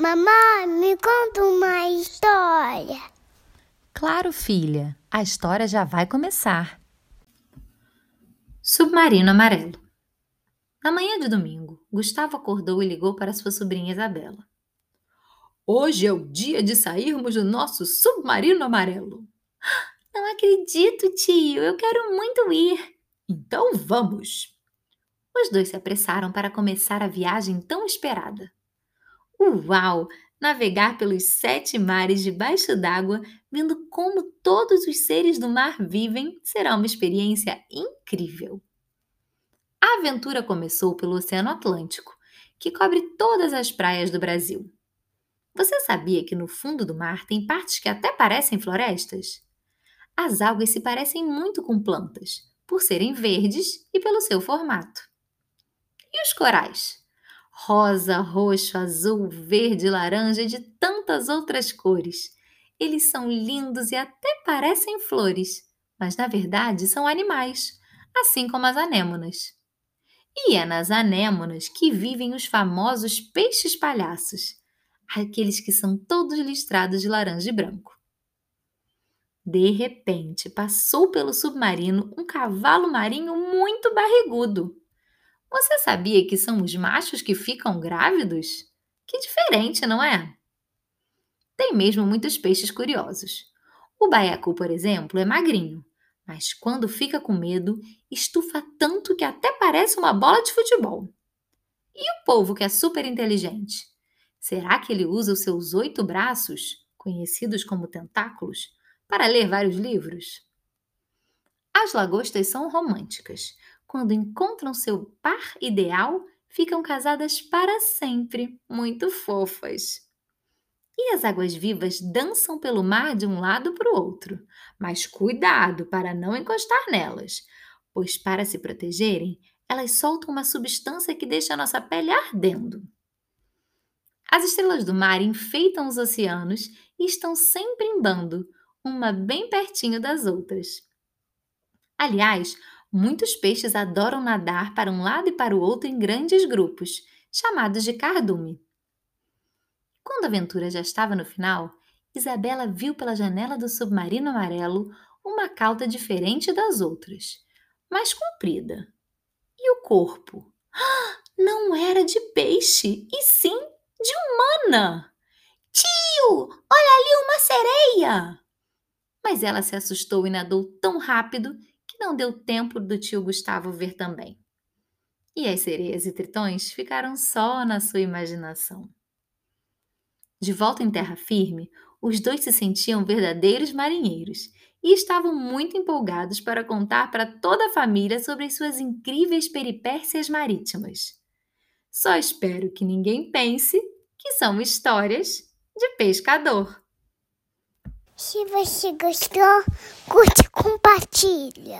Mamãe, me conta uma história. Claro, filha, a história já vai começar. Submarino Amarelo. Na manhã de domingo, Gustavo acordou e ligou para sua sobrinha Isabela. Hoje é o dia de sairmos do nosso submarino amarelo. Não acredito, tio, eu quero muito ir. Então vamos! Os dois se apressaram para começar a viagem tão esperada. Uau! Navegar pelos sete mares debaixo d'água, vendo como todos os seres do mar vivem, será uma experiência incrível. A aventura começou pelo Oceano Atlântico, que cobre todas as praias do Brasil. Você sabia que no fundo do mar tem partes que até parecem florestas? As algas se parecem muito com plantas, por serem verdes e pelo seu formato. E os corais? Rosa, roxo, azul, verde, laranja e de tantas outras cores. Eles são lindos e até parecem flores, mas na verdade são animais, assim como as anêmonas. E é nas anêmonas que vivem os famosos peixes palhaços, aqueles que são todos listrados de laranja e branco. De repente, passou pelo submarino um cavalo marinho muito barrigudo. Você sabia que são os machos que ficam grávidos? Que diferente, não é? Tem mesmo muitos peixes curiosos. O baiacu, por exemplo, é magrinho, mas quando fica com medo, estufa tanto que até parece uma bola de futebol. E o polvo, que é super inteligente? Será que ele usa os seus oito braços, conhecidos como tentáculos, para ler vários livros? As lagostas são românticas quando encontram seu par ideal, ficam casadas para sempre, muito fofas. E as águas-vivas dançam pelo mar de um lado para o outro, mas cuidado para não encostar nelas, pois para se protegerem, elas soltam uma substância que deixa a nossa pele ardendo. As estrelas do mar enfeitam os oceanos e estão sempre em bando, uma bem pertinho das outras. Aliás, Muitos peixes adoram nadar para um lado e para o outro em grandes grupos, chamados de cardume. Quando a aventura já estava no final, Isabela viu pela janela do submarino amarelo uma cauda diferente das outras, mais comprida. E o corpo? Não era de peixe, e sim de humana! Tio, olha ali uma sereia! Mas ela se assustou e nadou tão rápido não deu tempo do tio Gustavo ver também. E as sereias e tritões ficaram só na sua imaginação. De volta em terra firme, os dois se sentiam verdadeiros marinheiros e estavam muito empolgados para contar para toda a família sobre as suas incríveis peripécias marítimas. Só espero que ninguém pense que são histórias de pescador. Se você gostou, curte e compartilha.